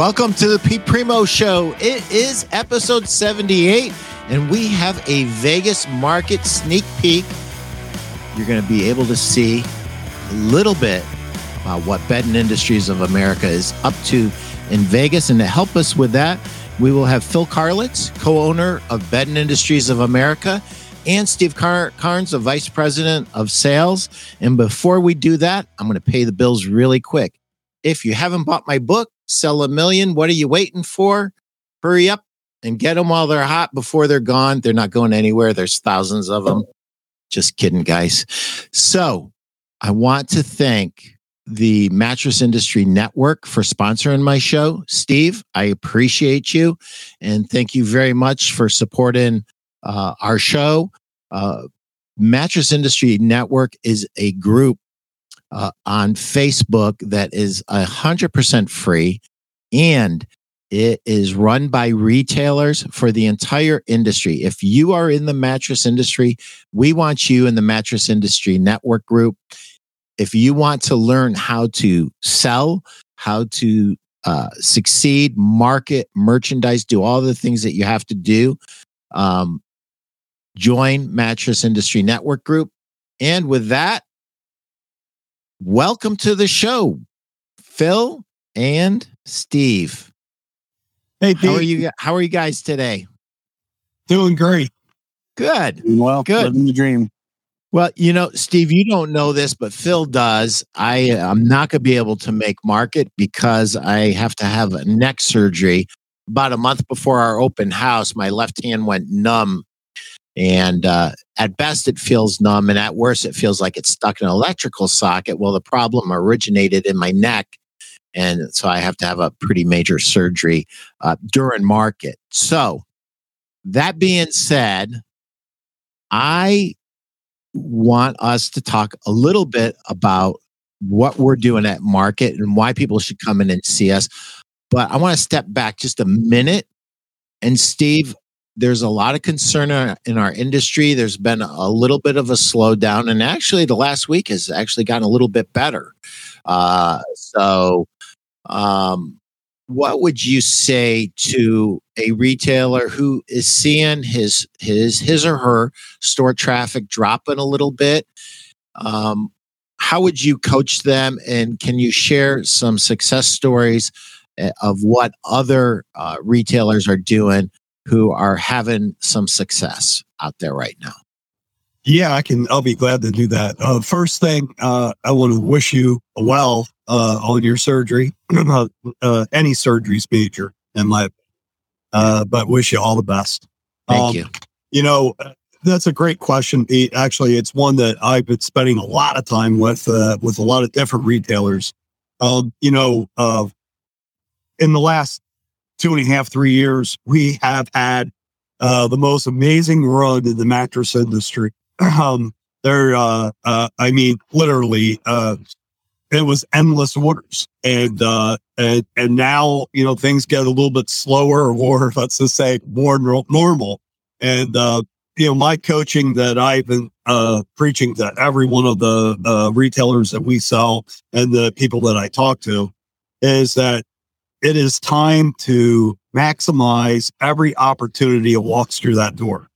Welcome to the Pete Primeau Show. It is episode 78, and we have a Vegas market sneak peek. You're going to be able to see a little bit about what Bedding Industries of America is up to in Vegas. And to help us with that, we will have Phil Carlitz, co owner of Bedding Industries of America, and Steve Car- Karns, the vice president of sales. And before we do that, I'm going to pay the bills really quick. If you haven't bought my book, Sell a Million, what are you waiting for? Hurry up and get them while they're hot before they're gone. They're not going anywhere. There's thousands of them. Just kidding, guys. So I want to thank the Mattress Industry Network for sponsoring my show. Steve, I appreciate you. And thank you very much for supporting uh, our show. Uh, Mattress Industry Network is a group uh, on Facebook that is 100% free and it is run by retailers for the entire industry. If you are in the mattress industry, we want you in the Mattress Industry Network group. If you want to learn how to sell, how to uh, succeed, market, merchandise, do all the things that you have to do, um, join Mattress Industry Network Group. And with that, welcome to the show, Phil and Steve. Hey, how are you? How are you guys today? Doing great. Good. Well, good. Living the dream. Well, you know, Steve, you don't know this, but Phil does. I am not going to be able to make market because I have to have a neck surgery. About a month before our open house, my left hand went numb and uh, at best, it feels numb. And at worst, it feels like it's stuck in an electrical socket. Well, the problem originated in my neck. And so I have to have a pretty major surgery uh, during market. So, that being said, I want us to talk a little bit about what we're doing at market and why people should come in and see us. But I want to step back just a minute. And Steve, there's a lot of concern in our industry. There's been a little bit of a slowdown, and actually, the last week has actually gotten a little bit better. Uh, so, um, what would you say to a retailer who is seeing his his his or her store traffic dropping a little bit? Um, how would you coach them, and can you share some success stories eh, of what other uh, retailers are doing? Who are having some success out there right now? Yeah, I can. I'll be glad to do that. Uh, first thing, uh, I want to wish you well uh, on your surgery. Uh, any surgery's major in life, uh, but wish you all the best. Thank um, you. You know, that's a great question, Pete. Actually, it's one that I've been spending a lot of time with uh, with a lot of different retailers. Um, you know, in the last two and a half, three years, we have had uh, the most amazing run in the mattress industry. Um, there, uh, uh, I mean, literally, uh, it was endless orders, and uh, and and now you know things get a little bit slower, or let's just say more normal. And uh, you know, my coaching that I've been uh, preaching to every one of the uh, retailers that we sell and the people that I talk to is that it is time to maximize every opportunity that walks through that door.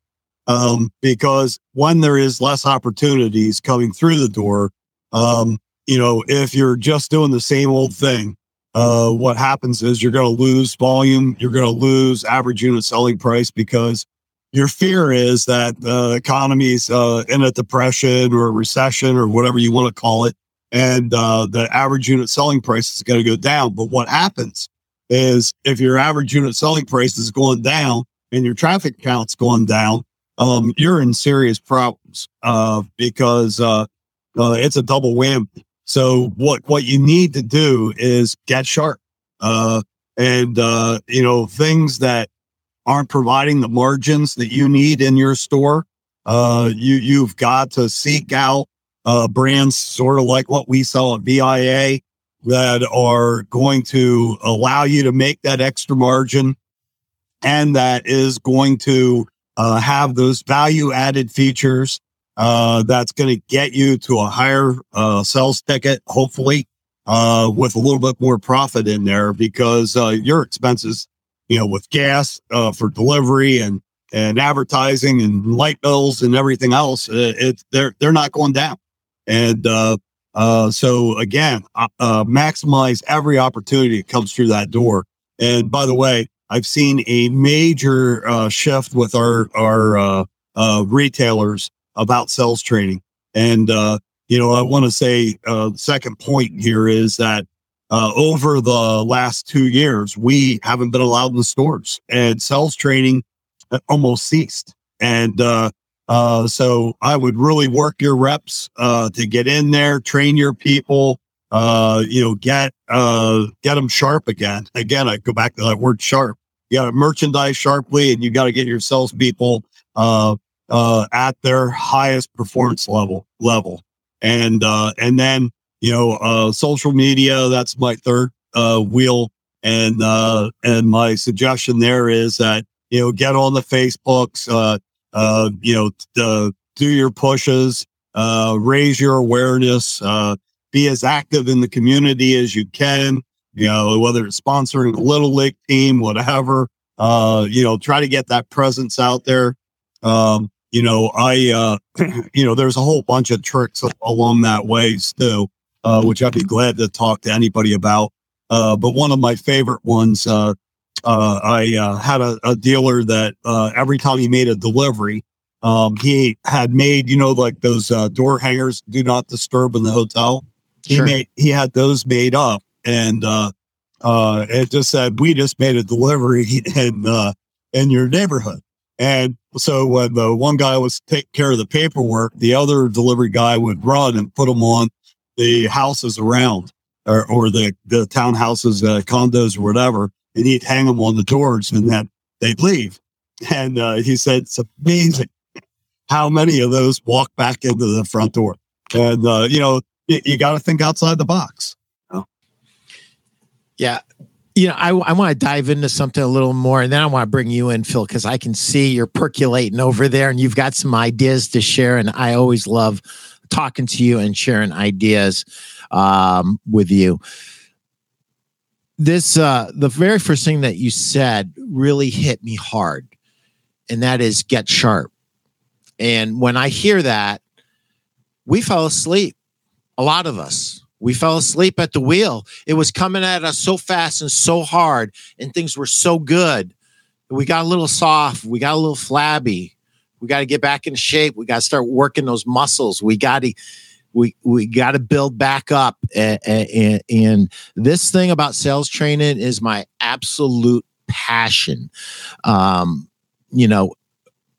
Um, because when there is less opportunities coming through the door, um, you know, if you're just doing the same old thing, uh, what happens is you're going to lose volume, you're going to lose average unit selling price because your fear is that the uh, economy's uh, in a depression or a recession or whatever you want to call it, and uh, the average unit selling price is going to go down. But what happens is if your average unit selling price is going down and your traffic count's going down, um, you're in serious problems uh, because uh, uh, it's a double whammy. So what what you need to do is get sharp, uh, and uh, you know things that aren't providing the margins that you need in your store. Uh, you you've got to seek out brands sort of like what we sell at BIA that are going to allow you to make that extra margin and that is going to uh, have those value added features uh, that's going to get you to a higher uh, sales ticket, hopefully. uh, with a little bit more profit in there because uh, your expenses, you know, with gas uh, for delivery and and advertising and light bills and everything else, it, it they're they're not going down. And uh, so again, uh, maximize every opportunity that comes through that door. And by the way, I've seen a major uh, shift with our our uh, uh, retailers about sales training. And uh, you know, I want to say uh, second point here is that uh, over the last two years, we haven't been allowed in the stores, and sales training almost ceased. And uh, so I would really work your reps uh, to get in there, train your people, uh, you know, get uh, get them sharp again. Again, I go back to that word sharp. You got to merchandise sharply, and you got to get your salespeople uh, uh, at their highest performance level level. And uh, and then you know, uh, social media. That's my third uh, wheel. And uh, and my suggestion there is that you know, get on the Facebooks. Uh, uh, you know, uh, do your pushes, uh, raise your awareness, uh, be as active in the community as you can, you know, whether it's sponsoring a little league team, whatever, uh, you know, try to get that presence out there. Um, you know, I, uh, you know, there's a whole bunch of tricks along that way too, uh, which I'd be glad to talk to anybody about. Uh, but one of my favorite ones, uh, I uh, had a, a, dealer that uh, every time he made a delivery, um, he had made you know like those uh, door hangers, do not disturb in the hotel. He sure. made he had those made up, and uh, uh, it just said we just made a delivery in in your neighborhood. And so when the one guy was taking care of the paperwork, the other delivery guy would run and put them on the houses around or, or the, the townhouses, uh, condos or whatever and he'd hang them on the doors and then they'd leave. And uh, he said, it's amazing how many of those walk back into the front door. And, uh, you know, you, you got to think outside the box. You know? Yeah. You know, I, I want to dive into something a little more and then I want to bring you in, Phil, because I can see you're percolating over there and you've got some ideas to share. And I always love talking to you and sharing ideas um, with you this uh the very first thing that you said really hit me hard and that is get sharp. And when i hear that we fell asleep a lot of us. We fell asleep at the wheel. It was coming at us so fast and so hard and things were so good. We got a little soft we got a little flabby. We got to get back in shape. We got to start working those muscles. We got to we we got to build back up. And, and, and, this thing about sales training is my absolute passion. Um you know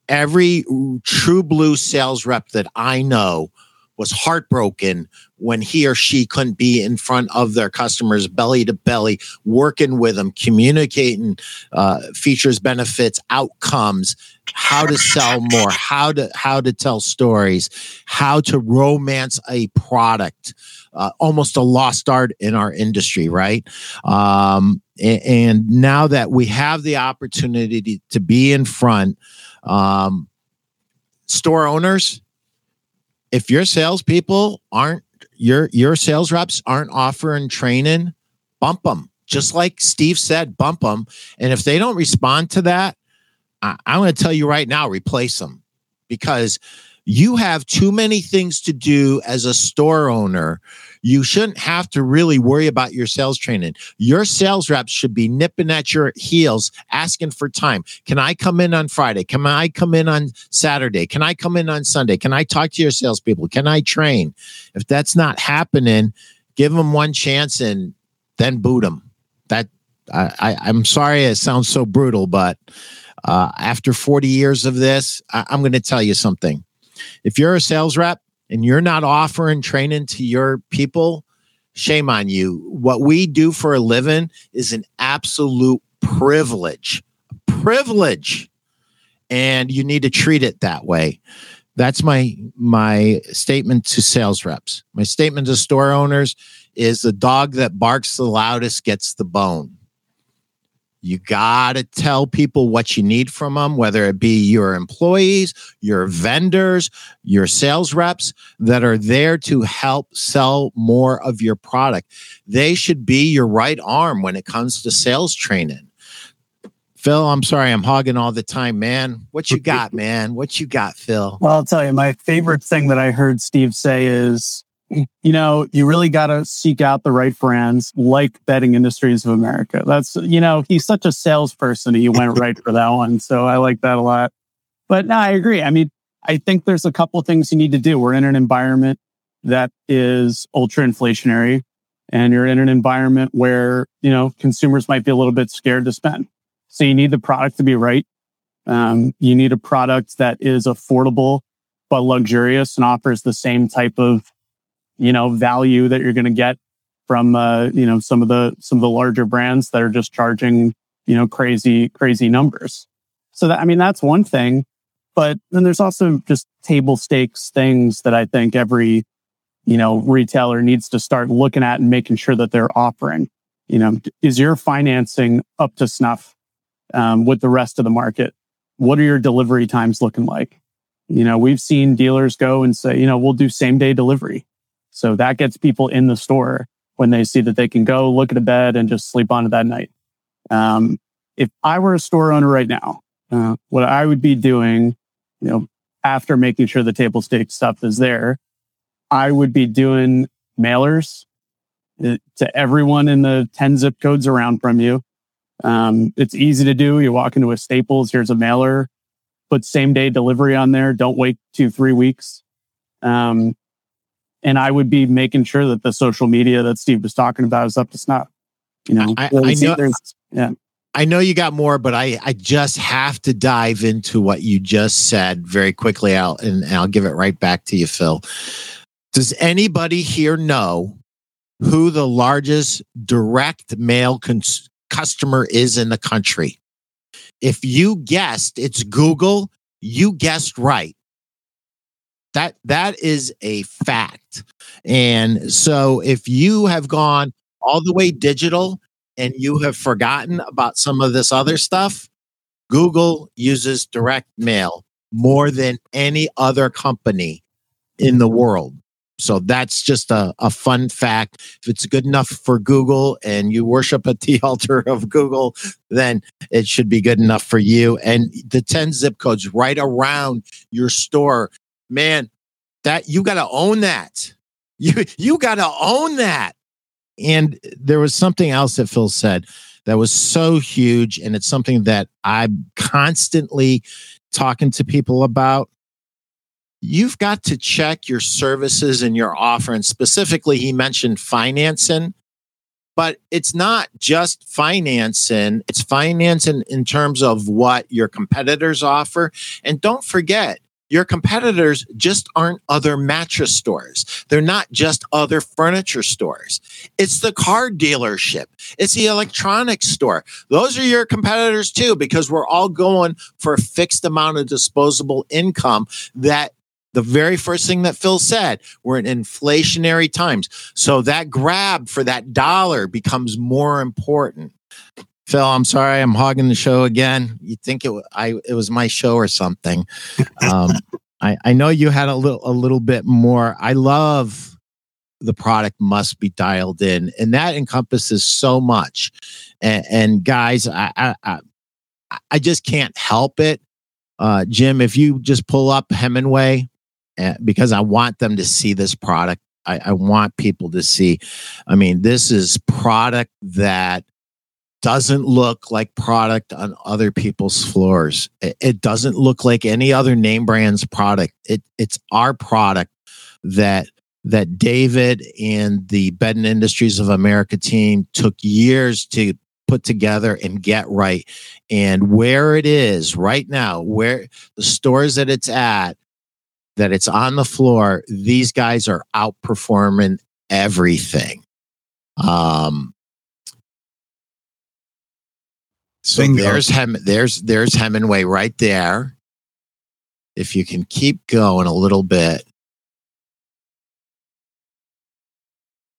every true blue sales rep that i know was heartbroken when he or she couldn't be in front of their customers belly to belly working with them communicating uh, features benefits outcomes how to sell more how to how to tell stories how to romance a product uh, almost a lost art in our industry right um, and, and, now that we have the opportunity to, to be in front um, store owners if your salespeople aren't your your sales reps aren't offering training, bump them. Just like Steve said, bump them. And if they don't respond to that, I, I'm going to tell you right now, replace them because you have too many things to do as a store owner. You shouldn't have to really worry about your sales training. Your sales reps should be nipping at your heels, asking for time. Can I come in on Friday? Can I come in on Saturday? Can I come in on Sunday? Can I talk to your salespeople? Can I train? If that's not happening, give them one chance and then boot them. That I, I am sorry it sounds so brutal, but uh, after 40 years of this, I, I'm going to tell you something if you're a sales rep and you're not offering training to your people, shame on you. What we do for a living is an absolute privilege. Privilege. And you need to treat it that way. That's my my statement to sales reps. My statement to store owners is the dog that barks the loudest gets the bone. You got to tell people what you need from them, whether it be your employees, your vendors, your sales reps that are there to help sell more of your product. They should be your right arm when it comes to sales training. Phil, I'm sorry, I'm hogging all the time, man. What you got, man? What you got, Phil? Well, I'll tell you, my favorite thing that I heard Steve say is you know, you really got to seek out the right brands like Bedding Industries of America. That's, you know, he's such a salesperson. He went right for that one. So I like that a lot. But no, I agree. I mean, I think there's a couple of things you need to do. We're in an environment that is ultra inflationary and you're in an environment where, you know, consumers might be a little bit scared to spend. So you need the product to be right. Um, you need a product that is affordable but luxurious and offers the same type of you know, value that you're going to get from, uh, you know, some of the, some of the larger brands that are just charging, you know, crazy, crazy numbers. So that, I mean, that's one thing. But then there's also just table stakes things that I think every, you know, retailer needs to start looking at and making sure that they're offering. You know, is your financing up to snuff um, with the rest of the market? What are your delivery times looking like? You know, we've seen dealers go and say, you know, we'll do same day delivery. So that gets people in the store when they see that they can go look at a bed and just sleep on it that night. Um, if I were a store owner right now, uh, what I would be doing, you know, after making sure the table stake stuff is there, I would be doing mailers uh, to everyone in the 10 zip codes around from you. Um, it's easy to do. You walk into a Staples, here's a mailer, put same day delivery on there. Don't wait two, three weeks. Um, and I would be making sure that the social media that Steve was talking about is up to snuff. You know, I, I know, yeah. I know you got more, but I, I just have to dive into what you just said very quickly. I'll and I'll give it right back to you, Phil. Does anybody here know who the largest direct mail cons- customer is in the country? If you guessed it's Google, you guessed right that that is a fact and so if you have gone all the way digital and you have forgotten about some of this other stuff google uses direct mail more than any other company in the world so that's just a, a fun fact. If it's good enough for Google and you worship at the altar of Google, then it should be good enough for you. And the 10 zip codes right around your store man, that you got to own that. You you got to own that. And there was something else that Phil said that was so huge, and it's something that I'm constantly talking to people about. You've got to check your services and your offer. And specifically, he mentioned financing, but it's not just financing, it's financing in terms of what your competitors offer. And don't forget, your competitors just aren't other mattress stores. They're not just other furniture stores. It's the car dealership. It's the electronics store. Those are your competitors too, because we're all going for a fixed amount of disposable income that the very first thing that Phil said, we're in inflationary times. So that grab for that dollar becomes more important. Phil, I'm sorry, I'm hogging the show again. You think it I it was my show or something? Um, I I know you had a little a little bit more. I love the product must be dialed in, and that encompasses so much. And, and guys, I, I I I just can't help it. Uh, Jim, if you just pull up Hemingway, uh, because I want them to see this product. I, I want people to see. I mean, this is product that doesn't look like product on other people's floors. It, it, doesn't look like any other name brand's product. It, it's our product that that David and the Bedding Industries of America team took years to put together and get right. And where it is right now, where the stores that it's at, that it's on the floor, these guys are outperforming everything. Um, so Bingo. there's Hem there's there's Hemingway right there. If you can keep going a little bit.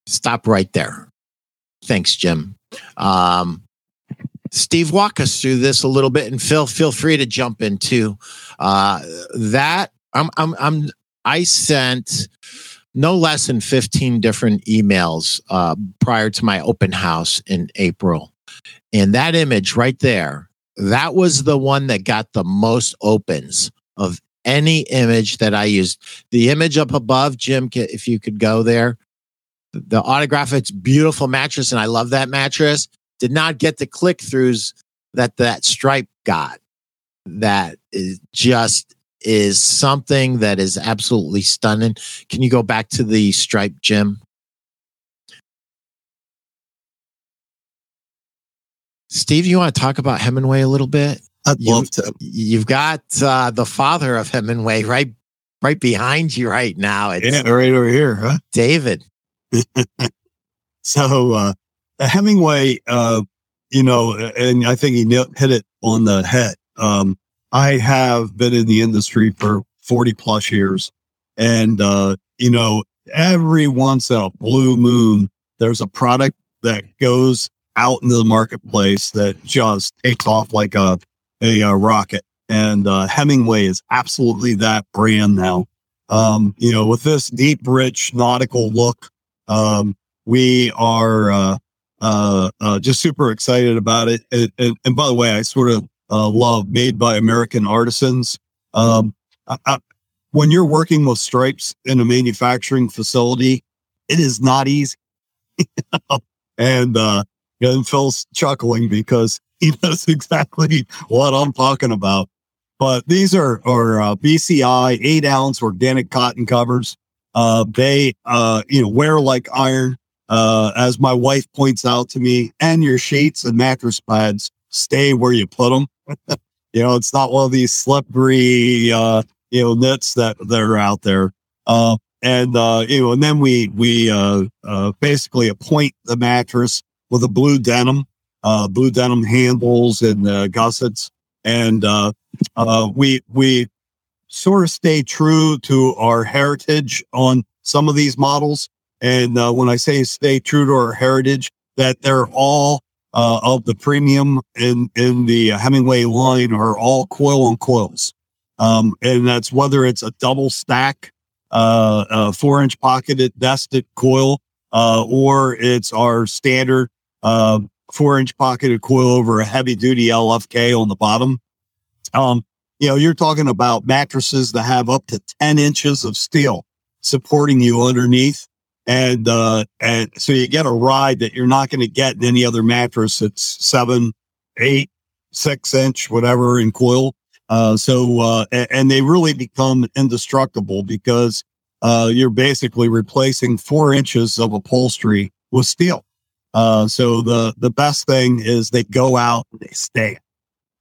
Stop right there. Thanks, Jim. Um, Steve, walk us through this a little bit, and Phil, feel free to jump in too. Uh, that I'm, I'm, I'm, I sent no less than 15 different emails uh, prior to my open house in April, and that image right there, that was the one that got the most opens of any image that I used. The image up above, Jim, if you could go there, the autograph, it's beautiful mattress, and I love that mattress. Did not get the click throughs that that stripe got. That is just is something that is absolutely stunning. Can you go back to the stripe, Jim? Steve, you want to talk about Hemingway a little bit? I'd you, love to. You've got uh, the father of Hemingway right, right behind you right now. It's yeah, right over here, huh? David. so uh, Hemingway, uh, you know, and I think he hit it on the head. Um, I have been in the industry for 40 plus years. And, uh, you know, every once in a blue moon, there's a product that goes out into the marketplace that just takes off like a, a, a rocket. And uh, Hemingway is absolutely that brand now. Um, you know, with this deep, rich nautical look, um, we are uh, uh, uh, just super excited about it. And, and, and, by the way, I sort of uh, love made by American artisans. Um, I, I, when you're working with stripes in a manufacturing facility, it is not easy. and uh, and Phil's chuckling because he knows exactly what I'm talking about. But these are are uh, BCI eight ounce organic cotton covers. Uh, they uh, you know wear like iron. Uh, as my wife points out to me, and your sheets and mattress pads stay where you put them. you know, it's not one of these slippery, uh, you know, knits that, that are out there. Uh, and, uh, you know, and then we, we, basically appoint the mattress with a blue denim, uh, blue denim handles and, uh, gussets. And, uh, uh, we, we sort of stay true to our heritage on some of these models. And, uh, when I say stay true to our heritage, that they're all uh, of the premium in in the Hemingway line are all coil on coils, um, and that's whether it's a double stack, a four inch pocketed nested coil, or it's our standard uh, four inch pocketed coil over a heavy duty LFK on the bottom. Um, you know, you're talking about mattresses that have up to 10 inches of steel supporting you underneath. And, uh, and so you get a ride that you're not going to get in any other mattress. It's seven, eight, six inch, whatever in coil. Uh, so, uh, and they really become indestructible because, uh, you're basically replacing four inches of upholstery with steel. Uh, so the, the best thing is they go out and they stay.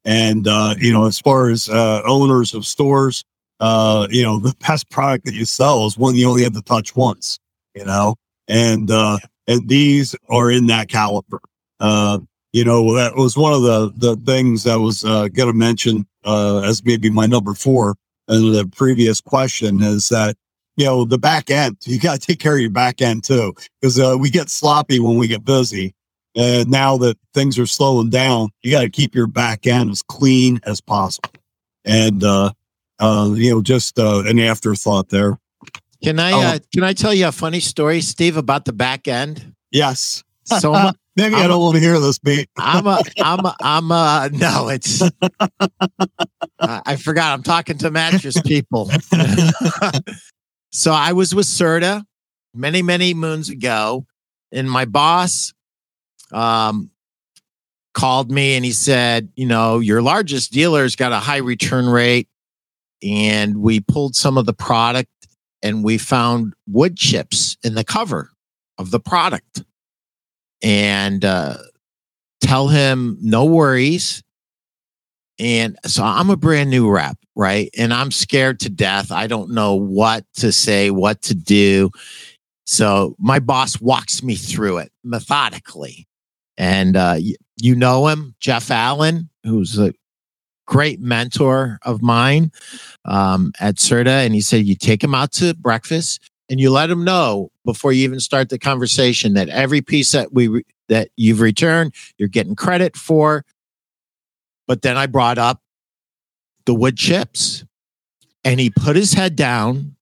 And, uh, you know, as far as, uh, owners of stores, uh, you know, the best product that you sell is one you only have to touch once you know, and, uh, and these are in that caliber. Uh, you know, that was one of the, the things I was, uh, going to mention, uh, as maybe my number four in the previous question is that, you know, the back end, you got to take care of your back end too, because, uh, we get sloppy when we get busy. And now that things are slowing down, you got to keep your back end as clean as possible. And, uh, uh, you know, just, uh, an afterthought there. Can I oh. uh, can I tell you a funny story, Steve, about the back end? Yes. So maybe I'm I do not want to hear this, beat. I'm a I'm a I'm a no. It's uh, I forgot. I'm talking to mattress people. so I was with Serta many many moons ago, and my boss um called me and he said, you know, your largest dealer's got a high return rate, and we pulled some of the product and we found wood chips in the cover of the product. And uh, tell him no worries and so i'm a brand new rep right and i'm scared to death i don't know what to say what to do so my boss walks me through it methodically and uh, you know him jeff allen who's a great mentor of mine um, at Serta. And he said, you take him out to breakfast and you let him know before you even start the conversation that every piece that we, re- that you've returned, you're getting credit for. But then I brought up the wood chips and he put his head down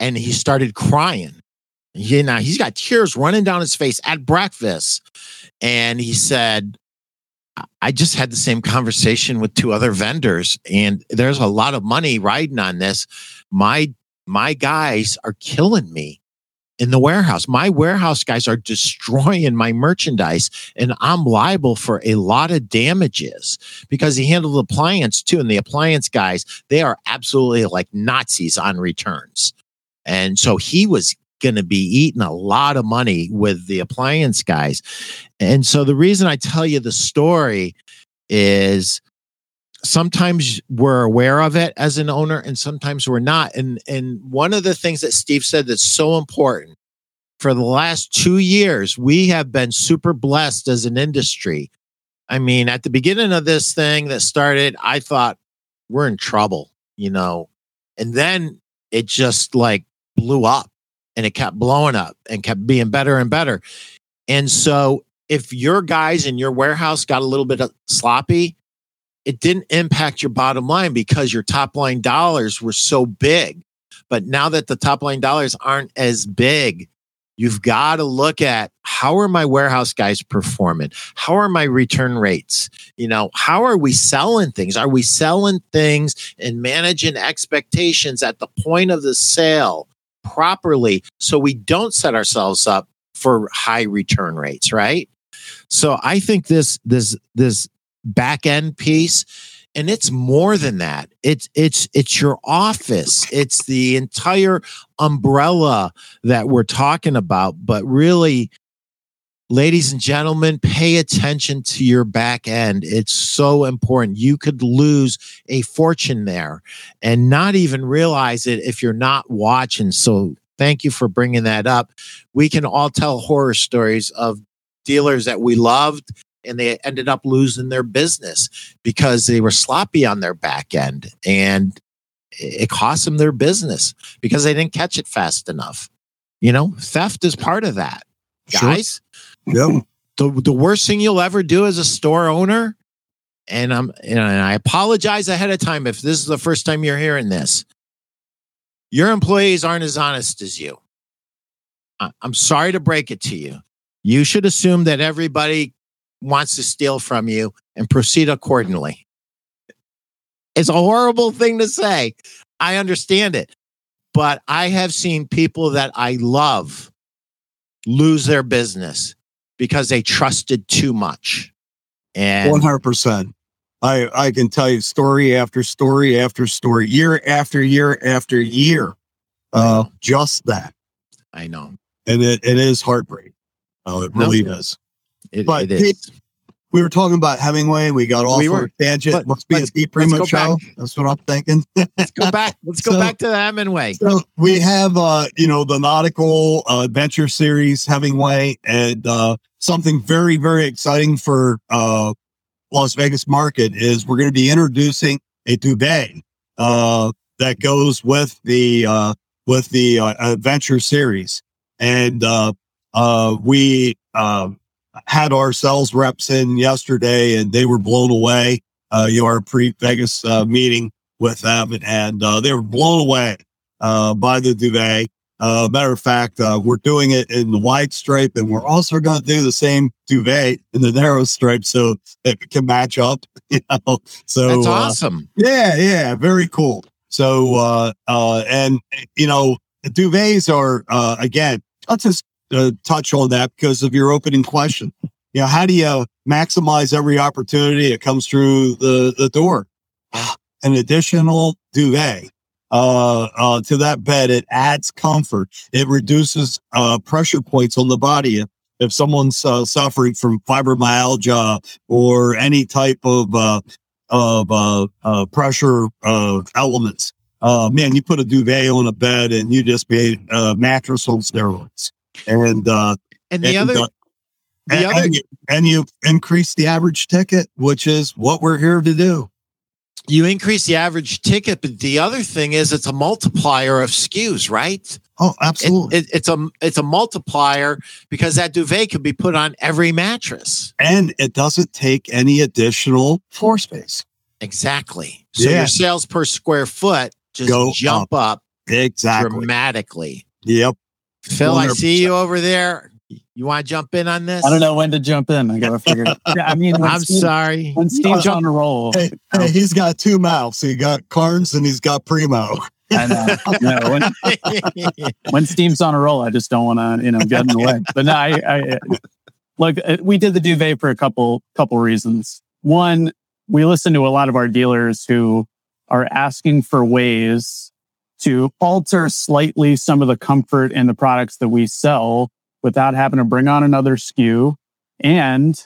and he started crying. You know, he's got tears running down his face at breakfast. And he said, I just had the same conversation with two other vendors, and there's a lot of money riding on this. My my guys are killing me in the warehouse. My warehouse guys are destroying my merchandise, and I'm liable for a lot of damages because he handled the appliance too. And the appliance guys, they are absolutely like Nazis on returns. And so he was going to be eating a lot of money with the appliance guys. And so the reason I tell you the story is sometimes we're aware of it as an owner and sometimes we're not. And and one of the things that Steve said that's so important for the last 2 years we have been super blessed as an industry. I mean at the beginning of this thing that started i thought we're in trouble you know? And then it just like blew up and it kept blowing up and kept being better and better. And so if your guys in your warehouse got a little bit sloppy it didn't impact your bottom line because your top line dollars were so big. But now that the top line dollars aren't as big, you've got to look at how are my warehouse guys performing? How are my return rates? You know, how are we selling things? Are we selling things and managing expectations at the point of the sale properly so we don't set ourselves up for high return rates, right? So I think this this this back end piece and it's more than that. It's it's it's your office. It's the entire umbrella that we're talking about. But really ladies and gentlemen pay attention to your back end. It's so important. You could lose a fortune there and not even realize it if you're not watching. So thank you for bringing that up. We can all tell horror stories of dealers that we loved and they ended up losing their business because they were sloppy on their back end and it cost them their business because they didn't catch it fast enough. You know, theft is part of that, guys. Sure. Yeah. The, the worst thing you'll ever do as a store owner, and I'm and I apologize ahead of time if this is the first time you're hearing this. Your employees aren't as honest as you. I'm sorry to break it to you. You should assume that everybody wants to steal from you and proceed accordingly. It's a horrible thing to say. I understand it. But I have seen people that I love lose their business because they trusted too much. And 100%. I, I can tell you story after story after story, year after year after year. Uh, just that. I know. And it, it is heartbreaking. Oh, it really no. is. It, but it is. we were talking about Hemingway. We got off we were, tangent. But, Must be a Pete Primeau show. Back. That's what I'm thinking. let's go back. Let's go so, back to the Hemingway. So we have, uh, you know, the nautical uh, adventure series Hemingway, and uh, something very, very exciting for uh, Las Vegas market is we're going to be introducing a duvet uh, that goes with the uh, with the uh, adventure series, and uh, uh, we. Um, had our sales reps in yesterday and they were blown away. Uh, you know, our pre Vegas uh, meeting with them and uh, they were blown away uh, by the duvet. Uh, matter of fact, uh, we're doing it in the wide stripe and we're also going to do the same duvet in the narrow stripe so it can match up. You know, so that's awesome. yeah, yeah, very cool. So, uh uh and you know, duvets are uh again, let's just uh, touch on that because of your opening question. You know, how do you maximize every opportunity that comes through the, the door? An additional duvet uh, uh, to that bed. It adds comfort. It reduces uh, pressure points on the body. If, someone's uh, suffering from fibromyalgia or any type of uh, of uh, uh, pressure uh, elements, uh, man, you put a duvet on a bed and you just be a mattress on steroids and uh, and the and, other. Uh, the and, other, and you, and you increase the average ticket, which is what we're here to do. you increase the average ticket, but the other thing is it's a multiplier of SKUs, right? Oh, absolutely. it- it's a it's a multiplier because that duvet could be put on every mattress. and it doesn't take any additional floor space. Exactly. So Yeah. your sales per square foot just Go jump up, Exactly. dramatically. Yep. Phil, I see you over there. You want to jump in on this? I don't know when to jump in. I gotta figure. Yeah, I mean, I'm Steve- sorry. When Steve's on a roll, Hey, hey, he's got two mouths. He got Karns and he's got Primeau. I know. No, when, when Steve's on a roll, I just don't want to, you know, get in the way. But no, I, I look. uh, We did the duvet for a couple couple reasons. One, we listened to a lot of our dealers who are asking for ways to alter slightly some of the comfort in the products that we sell without having to bring on another SKU. And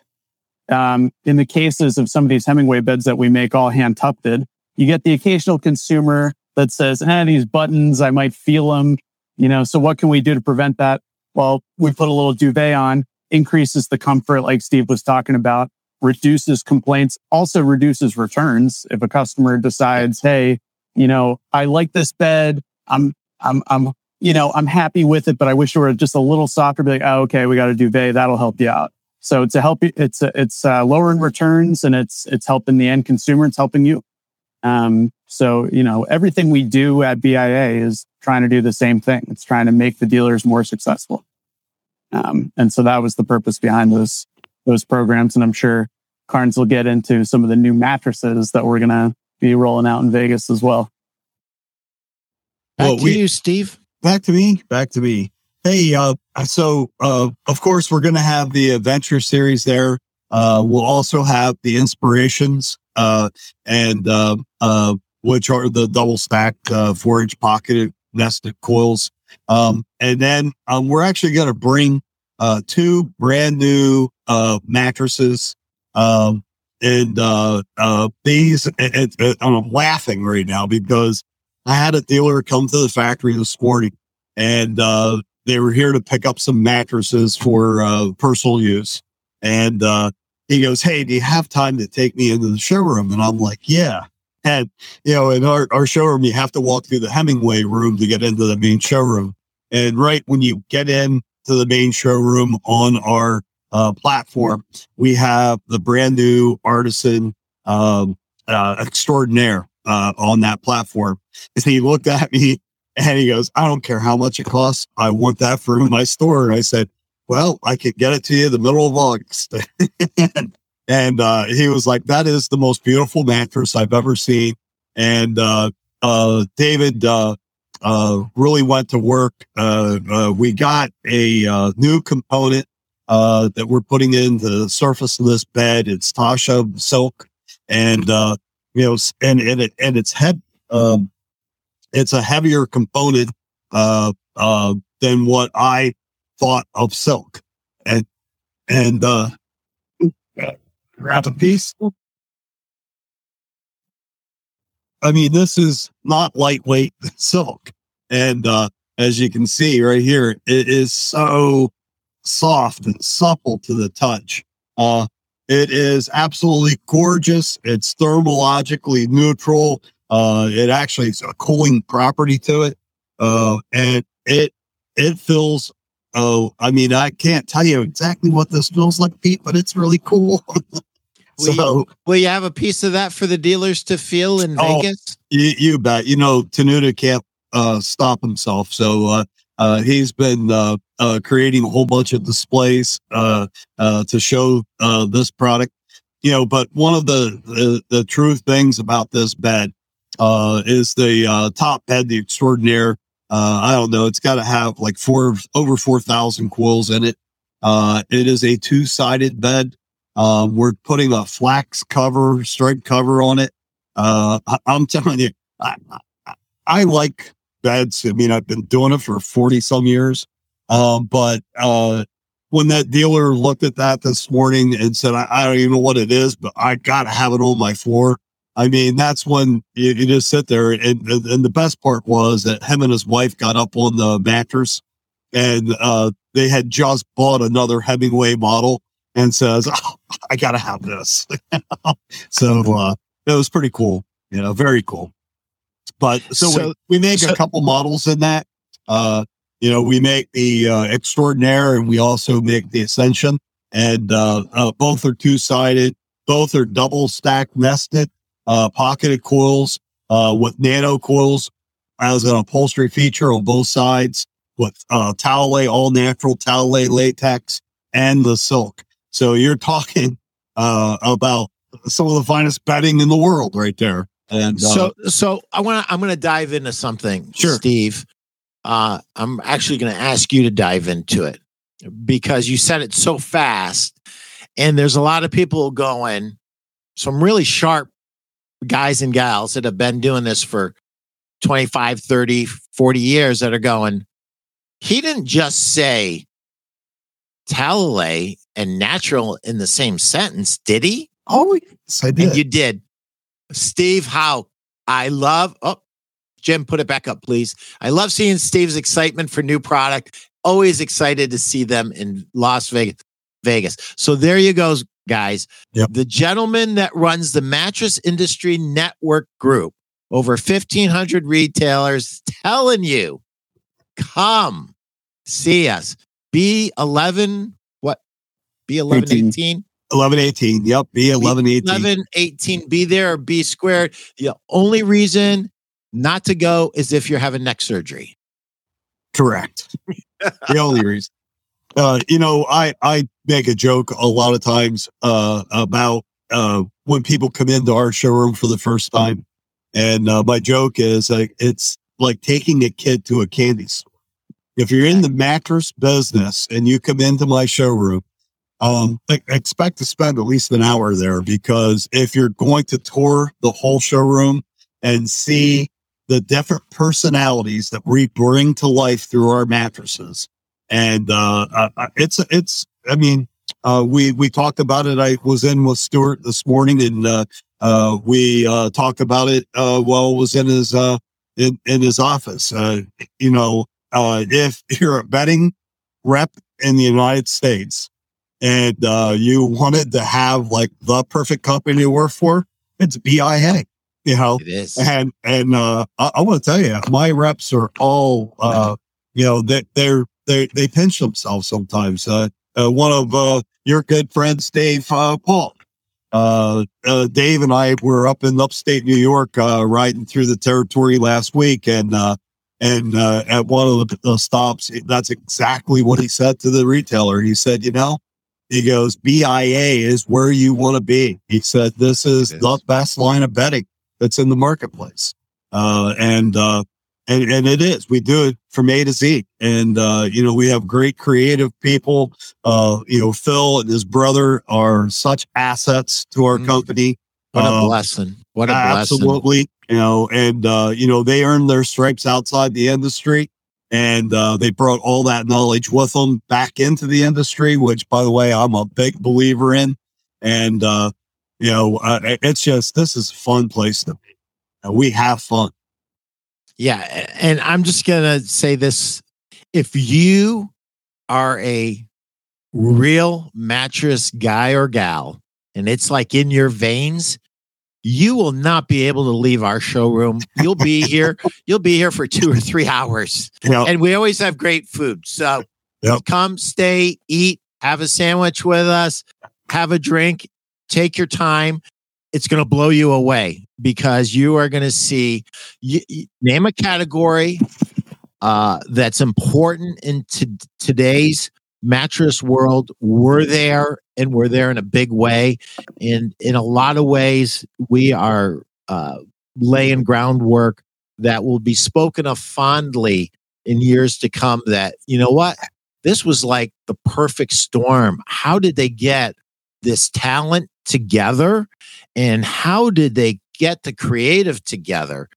um, in the cases of some of these Hemingway beds that we make all hand tufted, you get the occasional consumer that says, eh, these buttons, I might feel them. You know, so what can we do to prevent that? Well, we put a little duvet on, increases the comfort, like Steve was talking about, reduces complaints, also reduces returns. If a customer decides, hey, you know, I like this bed, I'm, I'm, I'm, you know, I'm happy with it, but I wish it were just a little softer. Be like, oh, okay, we got a duvet, that'll help you out. So a help. you- It's it's uh, lowering returns, and it's it's helping the end consumer. It's helping you. Um, so, you know, everything we do at BIA is trying to do the same thing. It's trying to make the dealers more successful. Um, and so that was the purpose behind those, those programs. And I'm sure Karns will get into some of the new mattresses that we're going to be rolling out in Vegas as well. Back Well, to we- you, Steve. Back to me. Back to me. Hey, uh, so uh, of course we're going to have the adventure series there. Uh, we'll also have the inspirations, uh, and uh, uh, which are the double stacked uh, four inch pocketed nested coils. Um, and then um, we're actually going to bring uh, two brand new uh, mattresses. Um, and uh, uh, these, and, and, I'm laughing right now because I had a dealer come to the factory this morning and uh, they were here to pick up some mattresses for uh, personal use. And uh, he goes, Hey, do you have time to take me into the showroom? And I'm like, Yeah. And, you know, in our, our showroom, you have to walk through the Hemingway room to get into the main showroom. And right when you get in to the main showroom on our uh, platform, we have the brand new artisan um, uh, extraordinaire uh, on that platform. And he looked at me and he goes, I don't care how much it costs. I want that for my store. And I said, Well, I could get it to you the middle of August. and and uh, he was like, That is the most beautiful mattress I've ever seen. And uh, uh, David uh, uh, really went to work. Uh, we got a new component uh, that we're putting in the surface of this bed. It's Tussah silk. And, uh, you know, and, and it, and it's head, um, it's a heavier component, uh, uh, than what I thought of silk. And, and, uh, grab a piece. I mean, this is not lightweight silk. And, uh, as you can see right here, it is so soft and supple to the touch. Uh, it is absolutely gorgeous. It's thermologically neutral. Uh, it actually has a cooling property to it. Uh, and it, it feels, oh, I mean, I can't tell you exactly what this feels like, Pete, but it's really cool. Will so Will you have a piece of that for the dealers to feel in Oh. Vegas? you, you bet, you know, Tanuta can't, uh, stop himself. So, uh, uh, he's been, uh, uh, creating a whole bunch of displays, uh, uh, to show, uh, this product, you know, but one of the, the, the true things about this bed, uh, is the, uh, top bed, the extraordinaire. I don't know. It's got to have like four, over 4,000 coils in it. It is a two sided bed. Um, we're putting a flax cover, stripe cover on it. I, I'm telling you, I, I, I like beds. I mean, I've been doing it for 40 some years. Um, but, uh, when that dealer looked at that this morning and said, I, I don't even know what it is, but I got to have it on my floor. I mean, that's when you, you just sit there. And, and, and the best part was that him and his wife got up on the mattress and, uh, they had just bought another Hemingway model and says, oh, I got to have this. so, uh, it was pretty cool. You know, very cool. But so, So- we, we make so- a couple models in that. Uh, you know, we make the uh, Extraordinaire and we also make the Ascension, and uh, uh, both are two sided. Both are double stack nested, uh, pocketed coils uh, with nano coils as an upholstery feature on both sides with uh, Talalay all natural Talalay latex and the silk. So you're talking uh, about some of the finest bedding in the world right there. And uh, So, so I want to. I'm going to dive into something, Sure. Steve. Uh, I'm actually going to ask you to dive into it because you said it so fast, and there's a lot of people going. Some really sharp guys and gals that have been doing this for 25, 30, 40 years that are going. He didn't just say Talalay and natural in the same sentence, did he? oh, yes, I And did. you did. Steve, how I love oh Jim, put it back up, please. I love seeing Steve's excitement for new product. Always excited to see them in Las Vegas. Vegas. So there you go, guys. Yep. The gentleman that runs the Mattress Industry Network Group, over 1,500 retailers telling you, come see us. B11, what? B11, 18. 18? 1118. Yep. B 1118. 11, 18, be there or be squared. The only reason not to go is if you're having neck surgery. Correct. the only reason. Uh, you know, I, I make a joke a lot of times uh, about uh, when people come into our showroom for the first time. And uh, my joke is like, it's like taking a kid to a candy store. If you're in the mattress business and you come into my showroom, um, expect to spend at least an hour there because if you're going to tour the whole showroom and see the different personalities that we bring to life through our mattresses. And uh, it's it's. I mean, uh, we we talked about it. I was in with Stuart this morning, and uh, uh, we uh, talked about it uh, while I was in his uh, in in his office. You know, if you're a bedding rep in the United States and you wanted to have like the perfect company to work for, it's BIA. You know, It is. and and uh, I, I want to tell you, my reps are all uh, you know that they're they they pinch themselves sometimes. Uh, uh, one of uh, your good friends, Dave uh, Paul. Uh, uh, Dave and I were up in upstate New York uh, riding through the territory last week, and uh, and uh, at one of the, the stops, that's exactly what he said to the retailer. He said, "You know." He goes, BIA is where you want to be. He said, this is is. the best line of bedding that's in the marketplace. Uh, and, uh, and, and it is, we do it from A to Z. And, uh, you know, we have great creative people. Uh, you know, Phil and his brother are such assets to our Mhm. company. What a uh, blessing. What a blessing. Absolutely. You know, and, uh, you know, they earned their stripes outside the industry and, uh, they brought all that knowledge with them back into the industry, which by the way, I'm a big believer in. And, uh, you know, uh, it's just, this is a fun place to be. And we have fun. Yeah. And I'm just going to say this if you are a real mattress guy or gal, and it's like in your veins, you will not be able to leave our showroom. You'll be here. You'll be here for two or three hours. Know, And we always have great food. So Yep. come, stay, eat, have a sandwich with us, have a drink, take your time. It's going to blow you away because you are going to see, you, you- name a category uh, that's important in to, today's mattress world. We're there and we're there in a big way. And in a lot of ways, we are uh, laying groundwork that will be spoken of fondly in years to come that you know what this was like the perfect storm how did they get this talent together? And how did they get the creative together?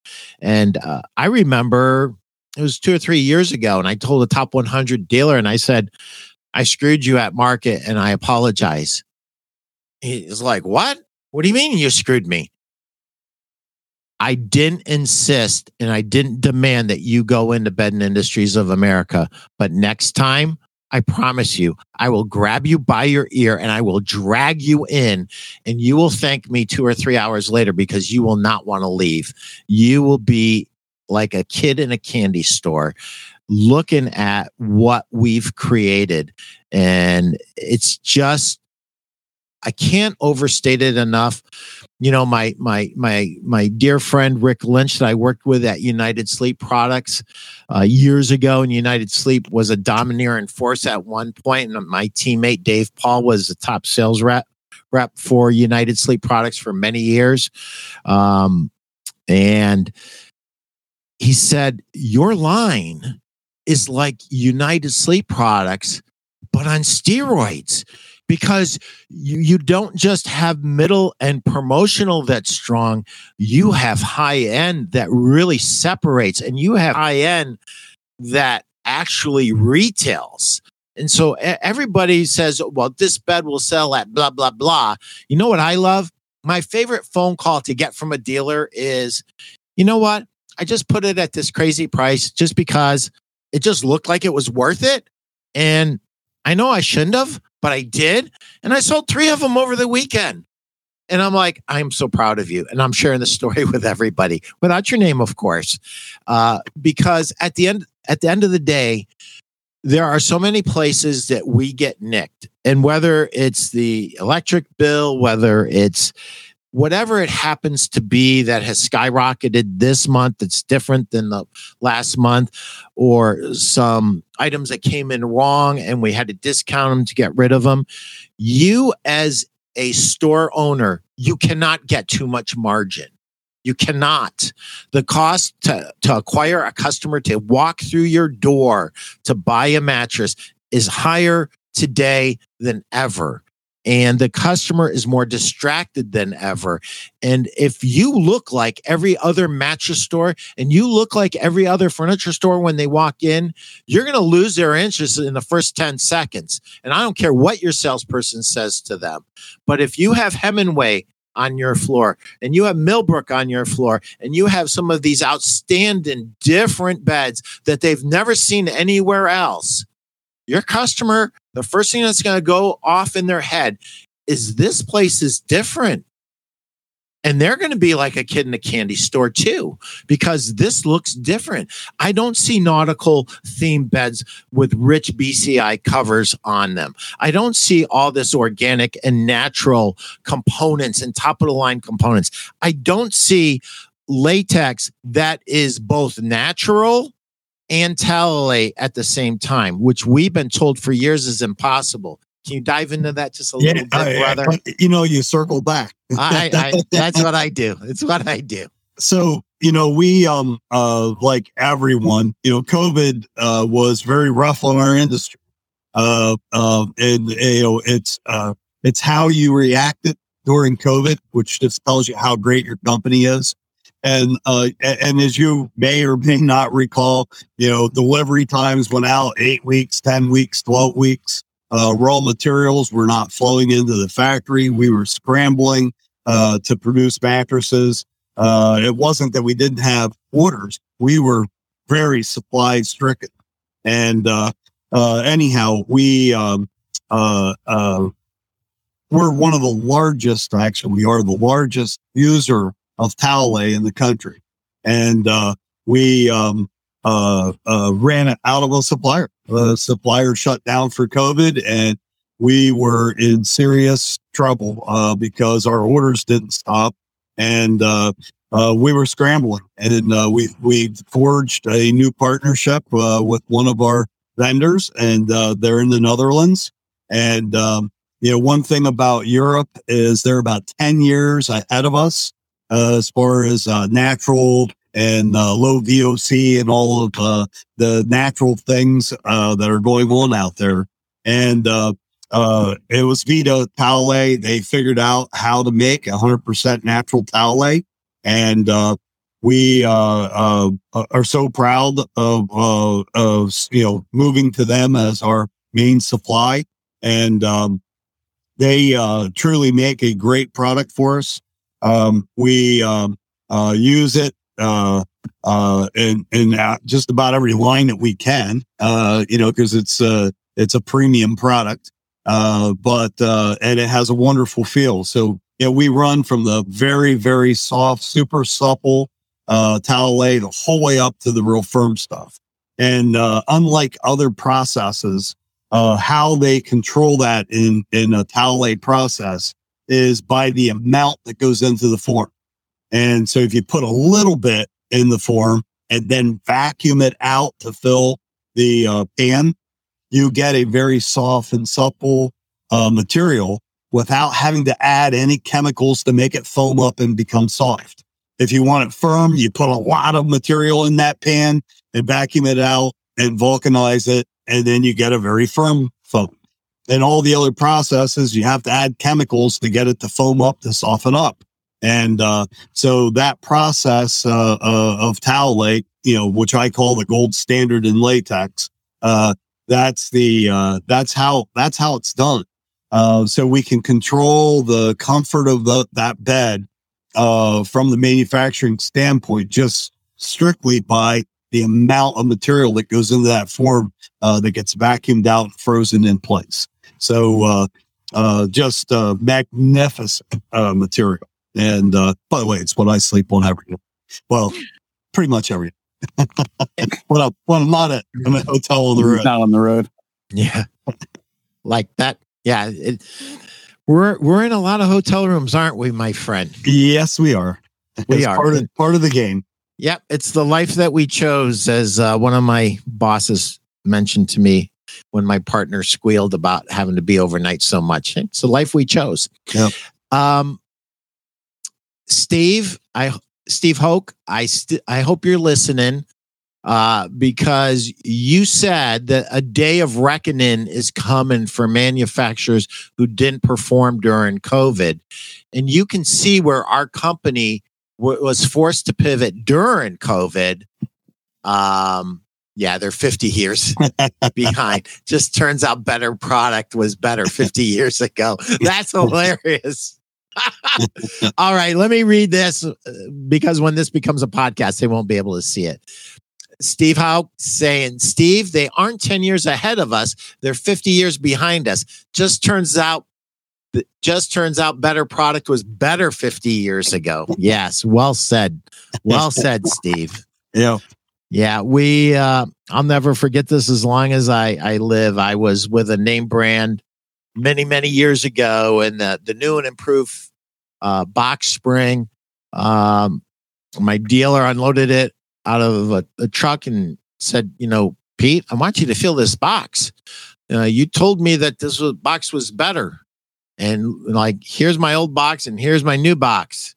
And uh, i remember it was two or three years ago and i told a top 100 dealer and i said i screwed you at market and i apologize. He's like what? What do you mean you screwed me? I didn't insist and I didn't demand that you go into Bedding Industries of America. But next time, I promise you, I will grab you by your ear and I will drag you in, and you will thank me two or three hours later because you will not want to leave. You will be like a kid in a candy store looking at what we've created. And it's just, I can't overstate it enough. You know, my my my my dear friend Rick Lynch that I worked with at United Sleep Products uh, years ago, and United Sleep was a domineering force at one point. And my teammate Dave Paul was the top sales rep rep for United Sleep Products for many years, um, and he said, "Your line is like United Sleep Products, but on steroids." Because you, you don't just have middle and promotional that's strong, you mm-hmm. have high end that really separates, and you have high end that actually retails. And so everybody says, well, this bed will sell at blah, blah, blah. You know what I love? My favorite phone call to get from a dealer is, you know what? I just put it at this crazy price just because it just looked like it was worth it. And I know I shouldn't have, but I did. And I sold three of them over the weekend. And I'm like, I'm so proud of you. And I'm sharing the story with everybody without your name, of course. Uh, because at the end, at the end of the day, there are so many places that we get nicked. And whether it's the electric bill, whether it's whatever it happens to be that has skyrocketed this month that's different than the last month or some items that came in wrong and we had to discount them to get rid of them you as a store owner you cannot get too much margin you cannot. The cost to, to acquire a customer to walk through your door to buy a mattress is higher today than ever and the customer is more distracted than ever. And if you look like every other mattress store and you look like every other furniture store when they walk in, you're going to lose their interest in the first 10 seconds. And I don't care what your salesperson says to them. But if you have Hemingway on your floor and you have Millbrook on your floor and you have some of these outstanding different beds that they've never seen anywhere else, your customer, the first thing that's going to go off in their head is this place is different. And they're going to be like a kid in a candy store too, because this looks different. I don't see nautical themed beds with rich BCI covers on them. I don't see all this organic and natural components and top of the line components. I don't see latex that is both natural and Talalay at the same time, which we've been told for years is impossible. Can you dive into that just a yeah, little bit, I, brother? I, you know, you circle back. I, I, that's what I do. It's what I do. So, you know, we, um, uh, like everyone, you know, COVID, uh, was very rough on our industry. Uh, uh, and, you know, it's, uh, it's how you reacted during COVID, which just tells you how great your company is. And uh, and as you may or may not recall, you know, delivery times went out eight weeks, ten weeks, twelve weeks. Uh, raw materials were not flowing into the factory. We were scrambling uh, to produce mattresses. Uh, it wasn't that we didn't have orders; we were very supply stricken. And uh, uh, anyhow, we um, we're one of the largest. Actually, we are the largest user of Talalay in the country. And uh, we um, uh, uh, ran out of a supplier. The supplier shut down for COVID, and we were in serious trouble uh, because our orders didn't stop, and uh, uh, we were scrambling. And we we forged a new partnership with one of our vendors, and they're in the Netherlands. And um, you know, one thing about Europe is they're about ten years ahead of us uh, as far as uh, natural and uh, low VOC and all of uh, the natural things uh, that are going on out there. And uh, it was Vita Talalay. They figured out how to make 100% natural Talalay. And we are so proud of, of, you know, moving to them as our main supply. And um, they truly make a great product for us. Um, we um, uh, use it uh, uh, in in just about every line that we can. Uh, you know, because it's uh, it's a premium product, uh, but uh, and it has a wonderful feel. So yeah, we run from the very very soft, super supple uh, Talalay the whole way up to the real firm stuff. And uh, unlike other processes, uh, how they control that in in a Talalay process is by the amount that goes into the form. And so if you put a little bit in the form and then vacuum it out to fill the uh, pan, you get a very soft and supple uh, material without having to add any chemicals to make it foam up and become soft. If you want it firm, you put a lot of material in that pan and vacuum it out and vulcanize it. And then you get a very firm foam. And all the other processes, you have to add chemicals to get it to foam up to soften up. And uh, so that process uh, uh, of Talalay, you know, which I call the gold standard in latex, uh, that's the uh, that's how that's how it's done. Uh, so we can control the comfort of the, that bed from the manufacturing standpoint, just strictly by the amount of material that goes into that form that gets vacuumed out and frozen in place. So just magnificent material. And uh, by the way, it's what I sleep on every night. Well, pretty much every night. when, I, when I'm not at I'm at a hotel on the road. Not on the road. Yeah. like that. Yeah. It, we're we're in a lot of hotel rooms, aren't we, my friend? Yes, we are. We it's are. Part of, part of the game. Yep. It's the life that we chose, as uh, one of my bosses mentioned to me when my partner squealed about having to be overnight so much. It's the life we chose. Yep. Um, Steve, I Steve Hoke, I st- I hope you're listening uh, because you said that a day of reckoning is coming for manufacturers who didn't perform during COVID, and you can see where our company w- was forced to pivot during COVID. Um, yeah, they're 50 years behind. Just turns out better product was better 50 years ago. That's hilarious. All right, let me read this uh, because when this becomes a podcast, they won't be able to see it. Steve Howe saying, Steve, they aren't 10 years ahead of us. They're 50 years behind us. Just turns out just turns out better product was better 50 years ago. Yes, well said. Well said, Steve. Yeah. Yeah, we uh I'll never forget this as long as I I live. I was with a name brand many many years ago, and the the new and improved uh, box spring. Um, my dealer unloaded it out of a, a, truck and said, "You know, Pete, I want you to fill this box. Uh, you told me that this was, box was better, and like here's my old box and here's my new box,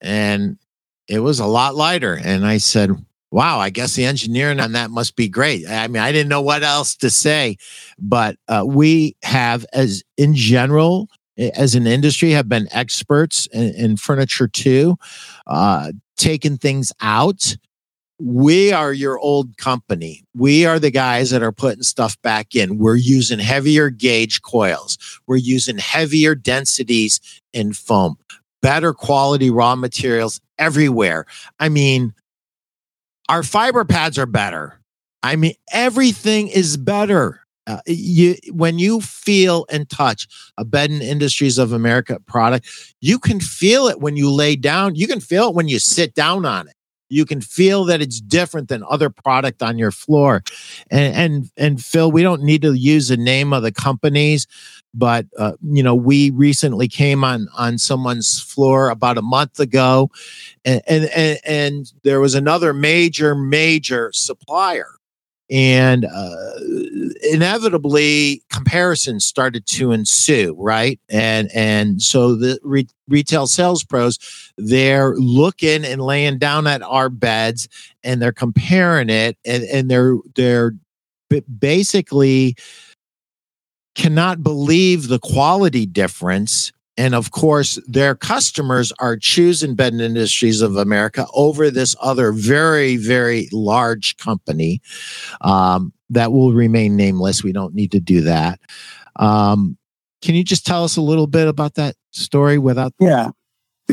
and it was a lot lighter." And I said, wow, I guess the engineering on that must be great. I mean, I didn't know what else to say, but uh, we have, as in general, as an industry, have been experts in, in furniture too, uh, taking things out. We are your old company. We are the guys that are putting stuff back in. We're using heavier gauge coils. We're using heavier densities in foam, better quality raw materials everywhere. I mean, our fiber pads are better. I mean, everything is better. Uh, you when you feel and touch a Bedding Industries of America product, you can feel it when you lay down. You can feel it when you sit down on it. You can feel that it's different than other product on your floor. And and and Phil, we don't need to use the name of the companies, but uh, you know we recently came on on someone's floor about a month ago and and and, there was another major major supplier and uh, inevitably comparisons started to ensue right and and so the re- retail sales pros they're looking and laying down at our beds and they're comparing it and and they're they're basically cannot believe the quality difference. And of course, their customers are choosing Bedding Industries of America over this other very, very large company um, that will remain nameless. We don't need to do that. Um, can you just tell us a little bit about that story without yeah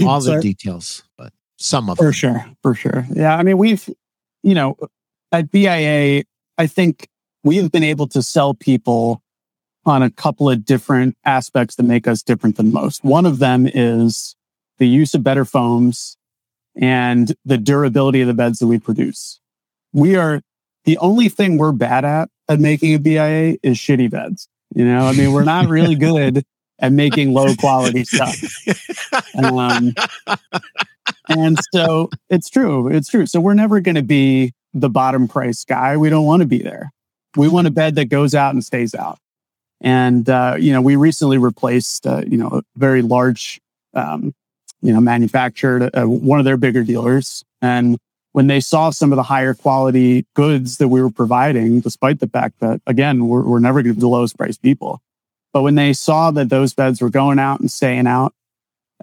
all the details, but some of it for them. sure, for sure. Yeah, I mean, we've you know at BIA, I think we have been able to sell people on a couple of different aspects that make us different than most. One of them is the use of better foams and the durability of the beds that we produce. We are the only thing we're bad at at making a BIA is shitty beds. You know, I mean, we're not really good at making low quality stuff. Um, and so it's true. It's true. So we're never going to be the bottom price guy. We don't want to be there. We want a bed that goes out and stays out. And, uh, you know, we recently replaced, uh, you know, a very large, um, you know, manufactured uh, one of their bigger dealers. And when they saw some of the higher quality goods that we were providing, despite the fact that, again, we're, we're never going to be the lowest price people. But when they saw that those beds were going out and staying out,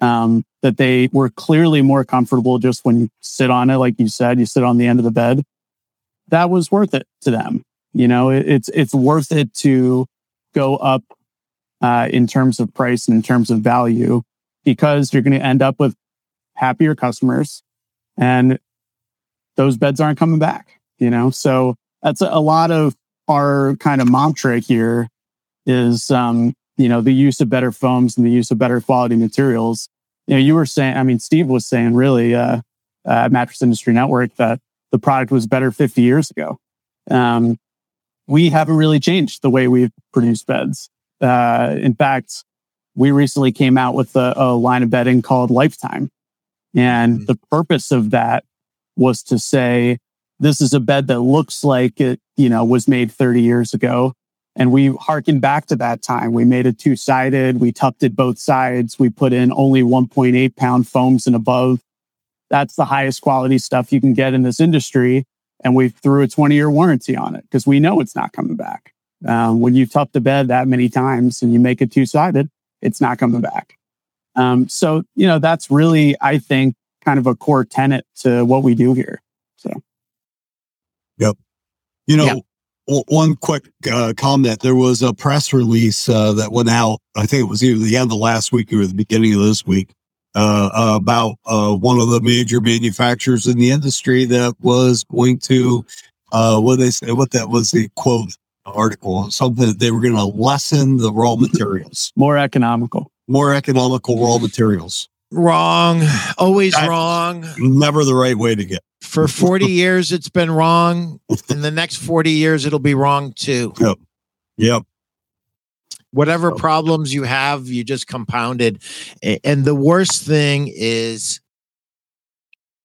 um, that they were clearly more comfortable just when you sit on it, like you said, you sit on the end of the bed. That was worth it to them. You know, it, it's it's worth it to go up uh, in terms of price and in terms of value because you're going to end up with happier customers, and those beds aren't coming back. You know, so that's a, lot of our kind of mantra here is um, you know the use of better foams and the use of better quality materials. You know, you were saying, I mean, Steve was saying really uh, uh, Mattress Industry Network that the product was better 50 years ago. Um, we haven't really changed the way we've produced beds. Uh, in fact, we recently came out with a, a line of bedding called Lifetime. And mm-hmm. the purpose of that was to say, this is a bed that looks like it, you know, was made 30 years ago. And we harkened back to that time. We made it two sided. We tufted both sides. We put in only 1.8 pound foams and above. That's the highest quality stuff you can get in this industry. And we threw a 20 year warranty on it because we know it's not coming back. Um, when you've tuff the bed that many times and you make it two sided, it's not coming back. Um, so, you know, that's really, I think, kind of a core tenet to what we do here. So, yep. You know, one quick uh, comment. There was a press release uh, that went out. I think it was either the end of last week or the beginning of this week uh, about uh, one of the major manufacturers in the industry that was going to uh, what they say. What that was the quote article. Something that they were going to lessen the raw materials, more economical, more economical raw materials. Wrong. Always wrong. Never the right way to get. For 40 years, it's been wrong. In the next 40 years, it'll be wrong too. Yep. Yep. Whatever problems you have, you just compounded. And the worst thing is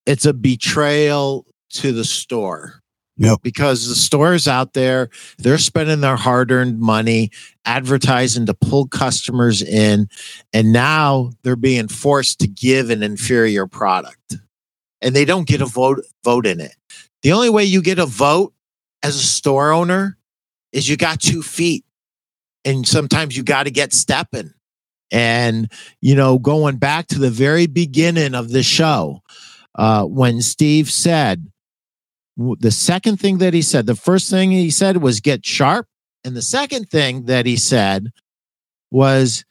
it's a betrayal to the store. Yep. Because the stores out there, they're spending their hard earned money advertising to pull customers in. And now they're being forced to give an inferior product. And they don't get a vote vote in it. The only way you get a vote as a store owner is you got two feet. And sometimes you got to get stepping. And, you know, going back to the very beginning of the show, uh, when Steve said, the second thing that he said, the first thing he said was get sharp. And the second thing that he said was,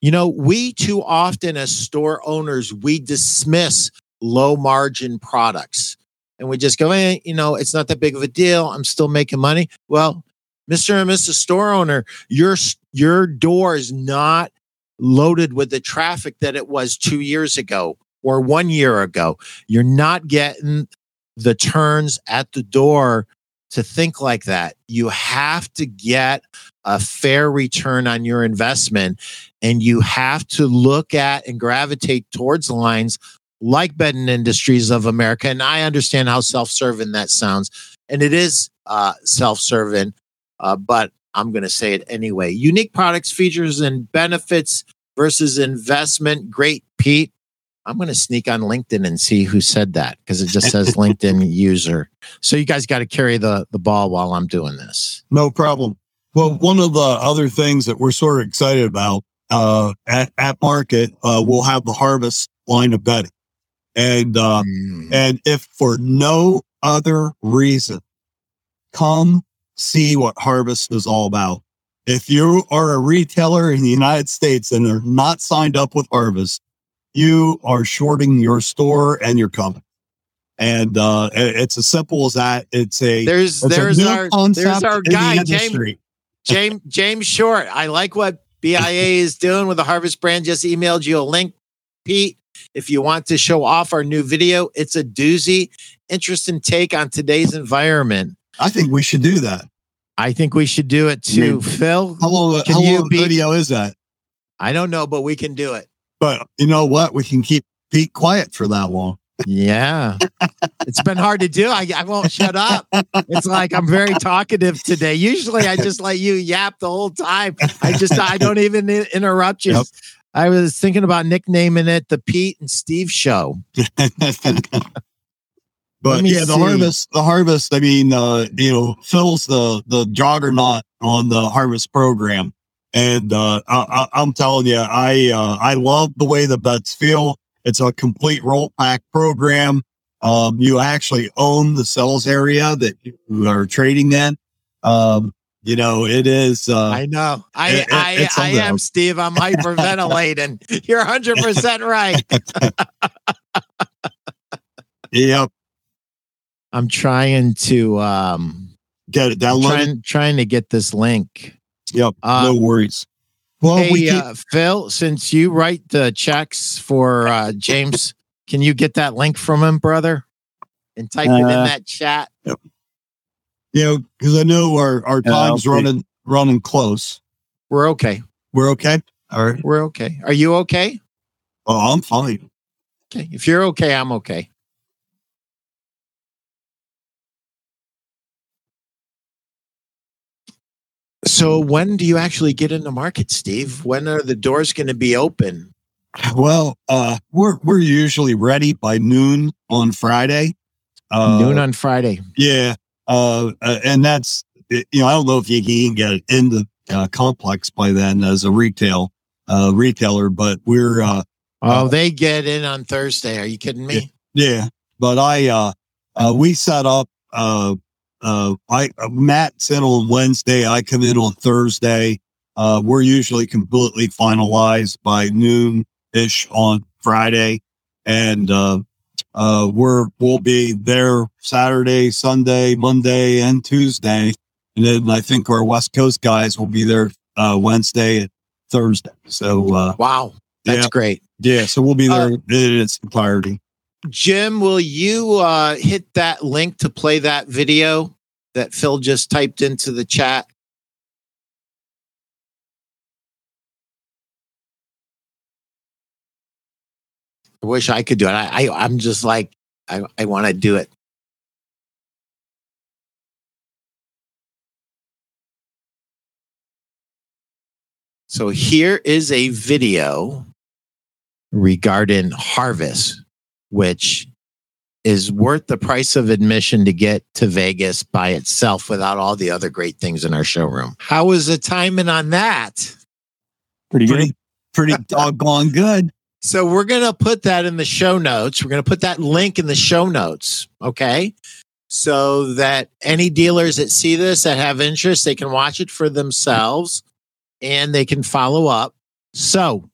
you know, we too often as store owners, we dismiss low margin products and we just go, hey, you know, it's not that big of a deal. I'm still making money. Well, Mr. and Mrs. Store owner, your, your door is not loaded with the traffic that it was two years ago or one year ago. You're not getting the turns at the door to think like that. You have to get a fair return on your investment and you have to look at and gravitate towards lines like Bedding Industries of America. And I understand how self serving that sounds. And it is uh, self serving, uh, but I'm going to say it anyway. Unique products, features, and benefits versus investment. Great, Pete. I'm going to sneak on LinkedIn and see who said that because it just says LinkedIn user. So you guys got to carry the the ball while I'm doing this. No problem. Well, one of the other things that we're sort of excited about uh, at at market, uh, we'll have the harvest line of bedding, and uh, mm. and if for no other reason, come see what harvest is all about. If you are a retailer in the United States and are not signed up with Harvest, you are shorting your store and your company. And uh, it's as simple as that. It's a There's it's a there's new our there's our in the guy James. James James Short. I like what BIA is doing with the Harvest brand. Just emailed you a link, Pete. If you want to show off our new video, it's a doozy. Interesting take on today's environment. I think we should do that. I think we should do it too. Phil, How long, Can how you long be- video is that? I don't know, but we can do it. But you know what? We can keep Pete quiet for that long. Yeah. it's been hard to do. I, I won't shut up. It's like I'm very talkative today. Usually I just let you yap the whole time. I just, I don't even interrupt you. Yep. I was thinking about nicknaming it the Pete and Steve Show. but yeah, the see. harvest, the harvest. I mean, uh, you know, Phil's the the juggernaut on the harvest program, and uh, I, I, I'm telling you, I uh, I love the way the bets feel. It's a complete roll pack program. Um, you actually own the sales area that you are trading in. Um, you know, it is. Uh, I know. I, it- I, I am. Steve. I'm hyperventilating. You're 100% right. yep, I'm trying to, um, get it downloaded. trying, trying to get this link. Yep, Uh, no worries. Well, hey, we keep, uh, Phil, since you write the checks for uh, James, can you get that link from him, brother? And type it in Uh, that chat. you know, because I know our our Yeah, time's see. running running close. We're okay. We're okay. All right. We're okay. Are you okay? Oh, I'm fine. Okay. If you're okay, I'm okay. So, when do you actually get in the market, Steve? When are the doors going to be open? Well, uh, we're we're usually ready by noon on Friday. Uh, Noon on Friday. Yeah. Uh, uh, and that's you know I don't know if you can get it in the uh, complex by then as a retail uh, retailer, but we're uh, Oh, Uh, they get in on Thursday. Are you kidding me? Yeah, but I uh, uh we set up uh uh I uh, Matt's in on Wednesday. I come in on Thursday. Uh, we're usually completely finalized by noon ish on Friday, and uh, uh, we're we'll be there Saturday, Sunday, Monday, and Tuesday, and then I think our West Coast guys will be there uh, Wednesday and Thursday. So uh, Wow. That's Yeah. great. yeah, so we'll be there Uh, in its entirety. Jim, will you uh, hit that link to play that video that Phil just typed into the chat? I wish I could do it. I, I I'm just like I, I want to do it. So here is a video regarding Harvest, which is worth the price of admission to get to Vegas by itself without all the other great things in our showroom. How was the timing on that? Pretty good. Pretty pretty doggone good. So we're going to put that in the show notes. We're going to put that link in the show notes. Okay. So that any dealers that see this that have interest, they can watch it for themselves and they can follow up. So,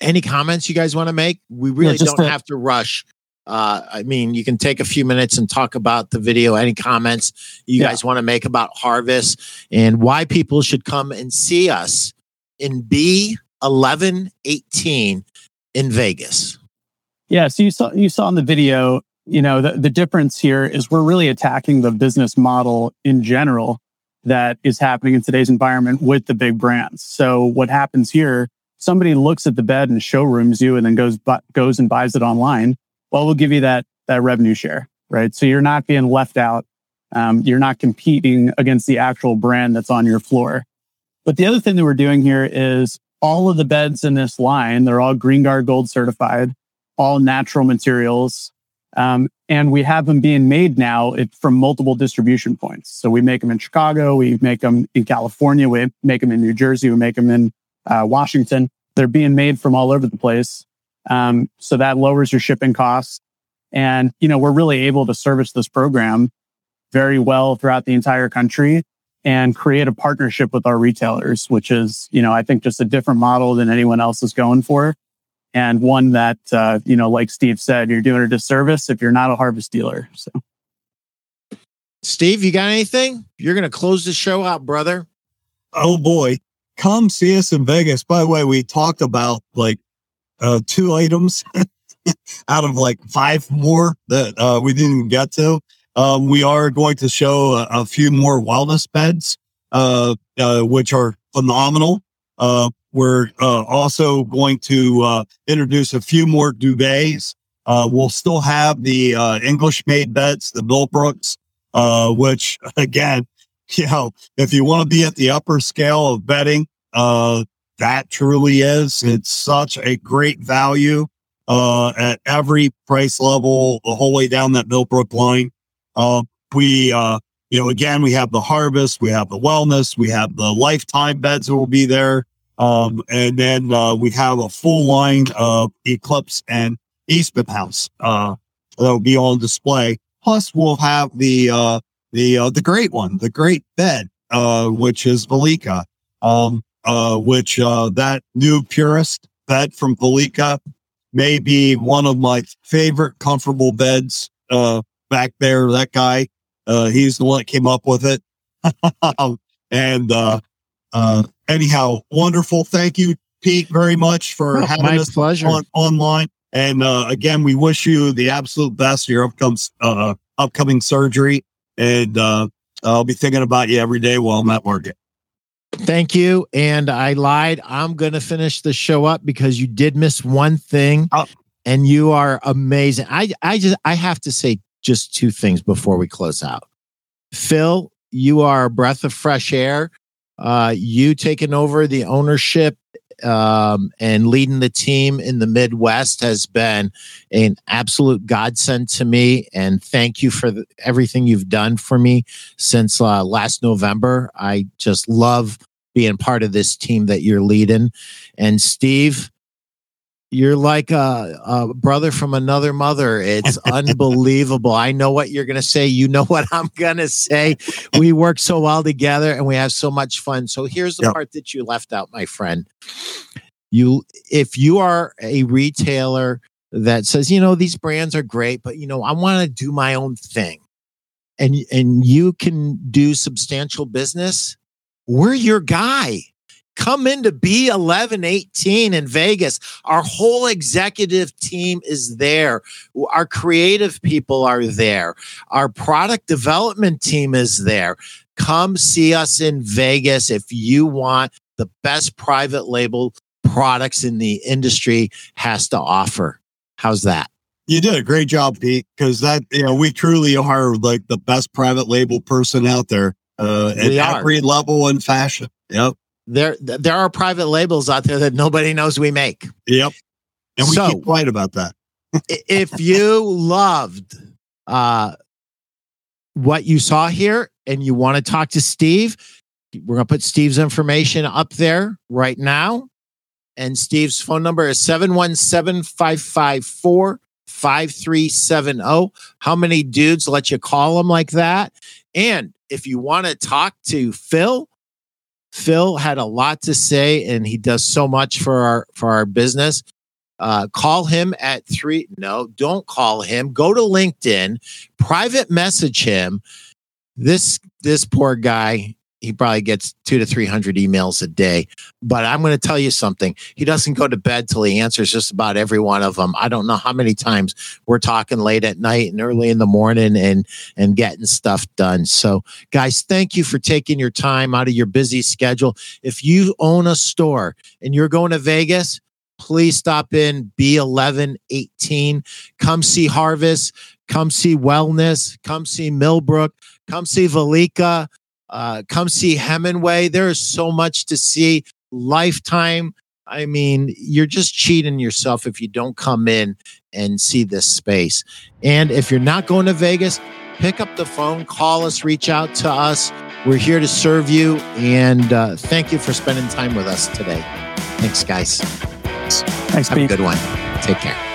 any comments you guys want to make? We really just don't a- have to rush. Uh, I mean, you can take a few minutes and talk about the video. Any comments you Yeah. guys want to make about Harvest and why people should come and see us in B eleven eighteen in Vegas? Yeah. So you saw you saw in the video, you know, the, the difference here is we're really attacking the business model in general that is happening in today's environment with the big brands. So what happens here, somebody looks at the bed and showrooms you and then goes bu- goes and buys it online. Well, we'll give you that that revenue share, right? So you're not being left out. Um, you're not competing against the actual brand that's on your floor. But the other thing that we're doing here is all of the beds in this line, they're all Green Guard Gold certified all natural materials. Um, and we have them being made now it, from multiple distribution points. So we make them in Chicago, we make them in California, we make them in New Jersey, we make them in uh, Washington. They're being made from all over the place. Um, so that lowers your shipping costs. And, you know, we're really able to service this program very well throughout the entire country and create a partnership with our retailers, which is, you know, I think just a different model than anyone else is going for and one that uh, you know, like Steve said, you're doing a disservice if you're not a harvest dealer. So, Steve, you got anything? You're going to close the show out, brother. Oh boy, come see us in Vegas. By the way, we talked about like uh, two items out of like five more that uh, we didn't get to. Um, we are going to show a, a few more wellness beds, uh, uh, which are phenomenal. Uh, we're uh, also going to uh, introduce a few more duvets. Uh, we'll still have the uh, English made beds, the Millbrooks, uh, which again, you know, if you want to be at the upper scale of bedding, uh, that truly is. It's such a great value uh, at every price level, the whole way down that Millbrook line. Uh, we, uh, you know, again, we have the harvest, we have the wellness, we have the lifetime beds that will be there. Um, and then uh, we have a full line of Eclipse and Eastman House uh, that will be on display. Plus, we'll have the uh, the uh, the great one, the great bed, uh, which is Valika, um, uh, which uh, that new Purist bed from Valika may be one of my favorite comfortable beds uh, back there. That guy, uh, he's the one that came up with it. and uh, uh, anyhow, wonderful. Thank you, Pete, very much for Oh, having us pleasure. on, online. And uh, again, we wish you the absolute best for your upcoming, uh, upcoming surgery. And uh, I'll be thinking about you every day while I'm at work. Thank you. And I lied. I'm going to finish the show up because you did miss one thing Oh. and you are amazing. I, I just, I have to say just two things before we close out. Phil, you are a breath of fresh air. Uh, you taking over the ownership um, and leading the team in the Midwest has been an absolute godsend to me. And thank you for the, everything you've done for me since uh, last November. I just love being part of this team that you're leading. And Steve, you're like a, a brother from another mother. It's unbelievable. I know what you're going to say. You know what I'm going to say. We work so well together and we have so much fun. So here's the Yep. part that you left out, my friend. You, if you are a retailer that says, you know, these brands are great, but you know, I want to do my own thing and and you can do substantial business, we're your guy. Come into B1118 in Vegas. Our whole executive team is there. Our creative people are there. Our product development team is there. Come see us in Vegas if you want the best private label products in the industry has to offer. How's that? You did a great job, Pete, because that, you know, we truly are like the best private label person out there uh, at every level in fashion. Yep. There there are private labels out there that nobody knows we make. Yep. And we So- keep quiet about that. If you loved uh, what you saw here and you want to talk to Steve, we're going to put Steve's information up there right now. And Steve's phone number is 717 554 5370. How many dudes let you call him like that? And if you want to talk to Phil, Phil had a lot to say and he does so much for our for our business uh, call him at three. No, don't call him. Go to LinkedIn, private message him. This this poor guy, he probably gets two to three hundred emails a day. But I'm going to tell you something. He doesn't go to bed till he answers just about every one of them. I don't know how many times we're talking late at night and early in the morning and and getting stuff done. So, guys, thank you for taking your time out of your busy schedule. If you own a store and you're going to Vegas, please stop in B1118. Come see Harvest. Come see Wellness. Come see Millbrook. Come see Valika. Uh, come see Hemingway. There is so much to see. Lifetime. I mean, you're just cheating yourself if you don't come in and see this space. And if you're not going to Vegas, pick up the phone, call us, reach out to us. We're here to serve you. And uh, thank you for spending time with us today. Thanks, guys. Thanks, Have a good one. Take care.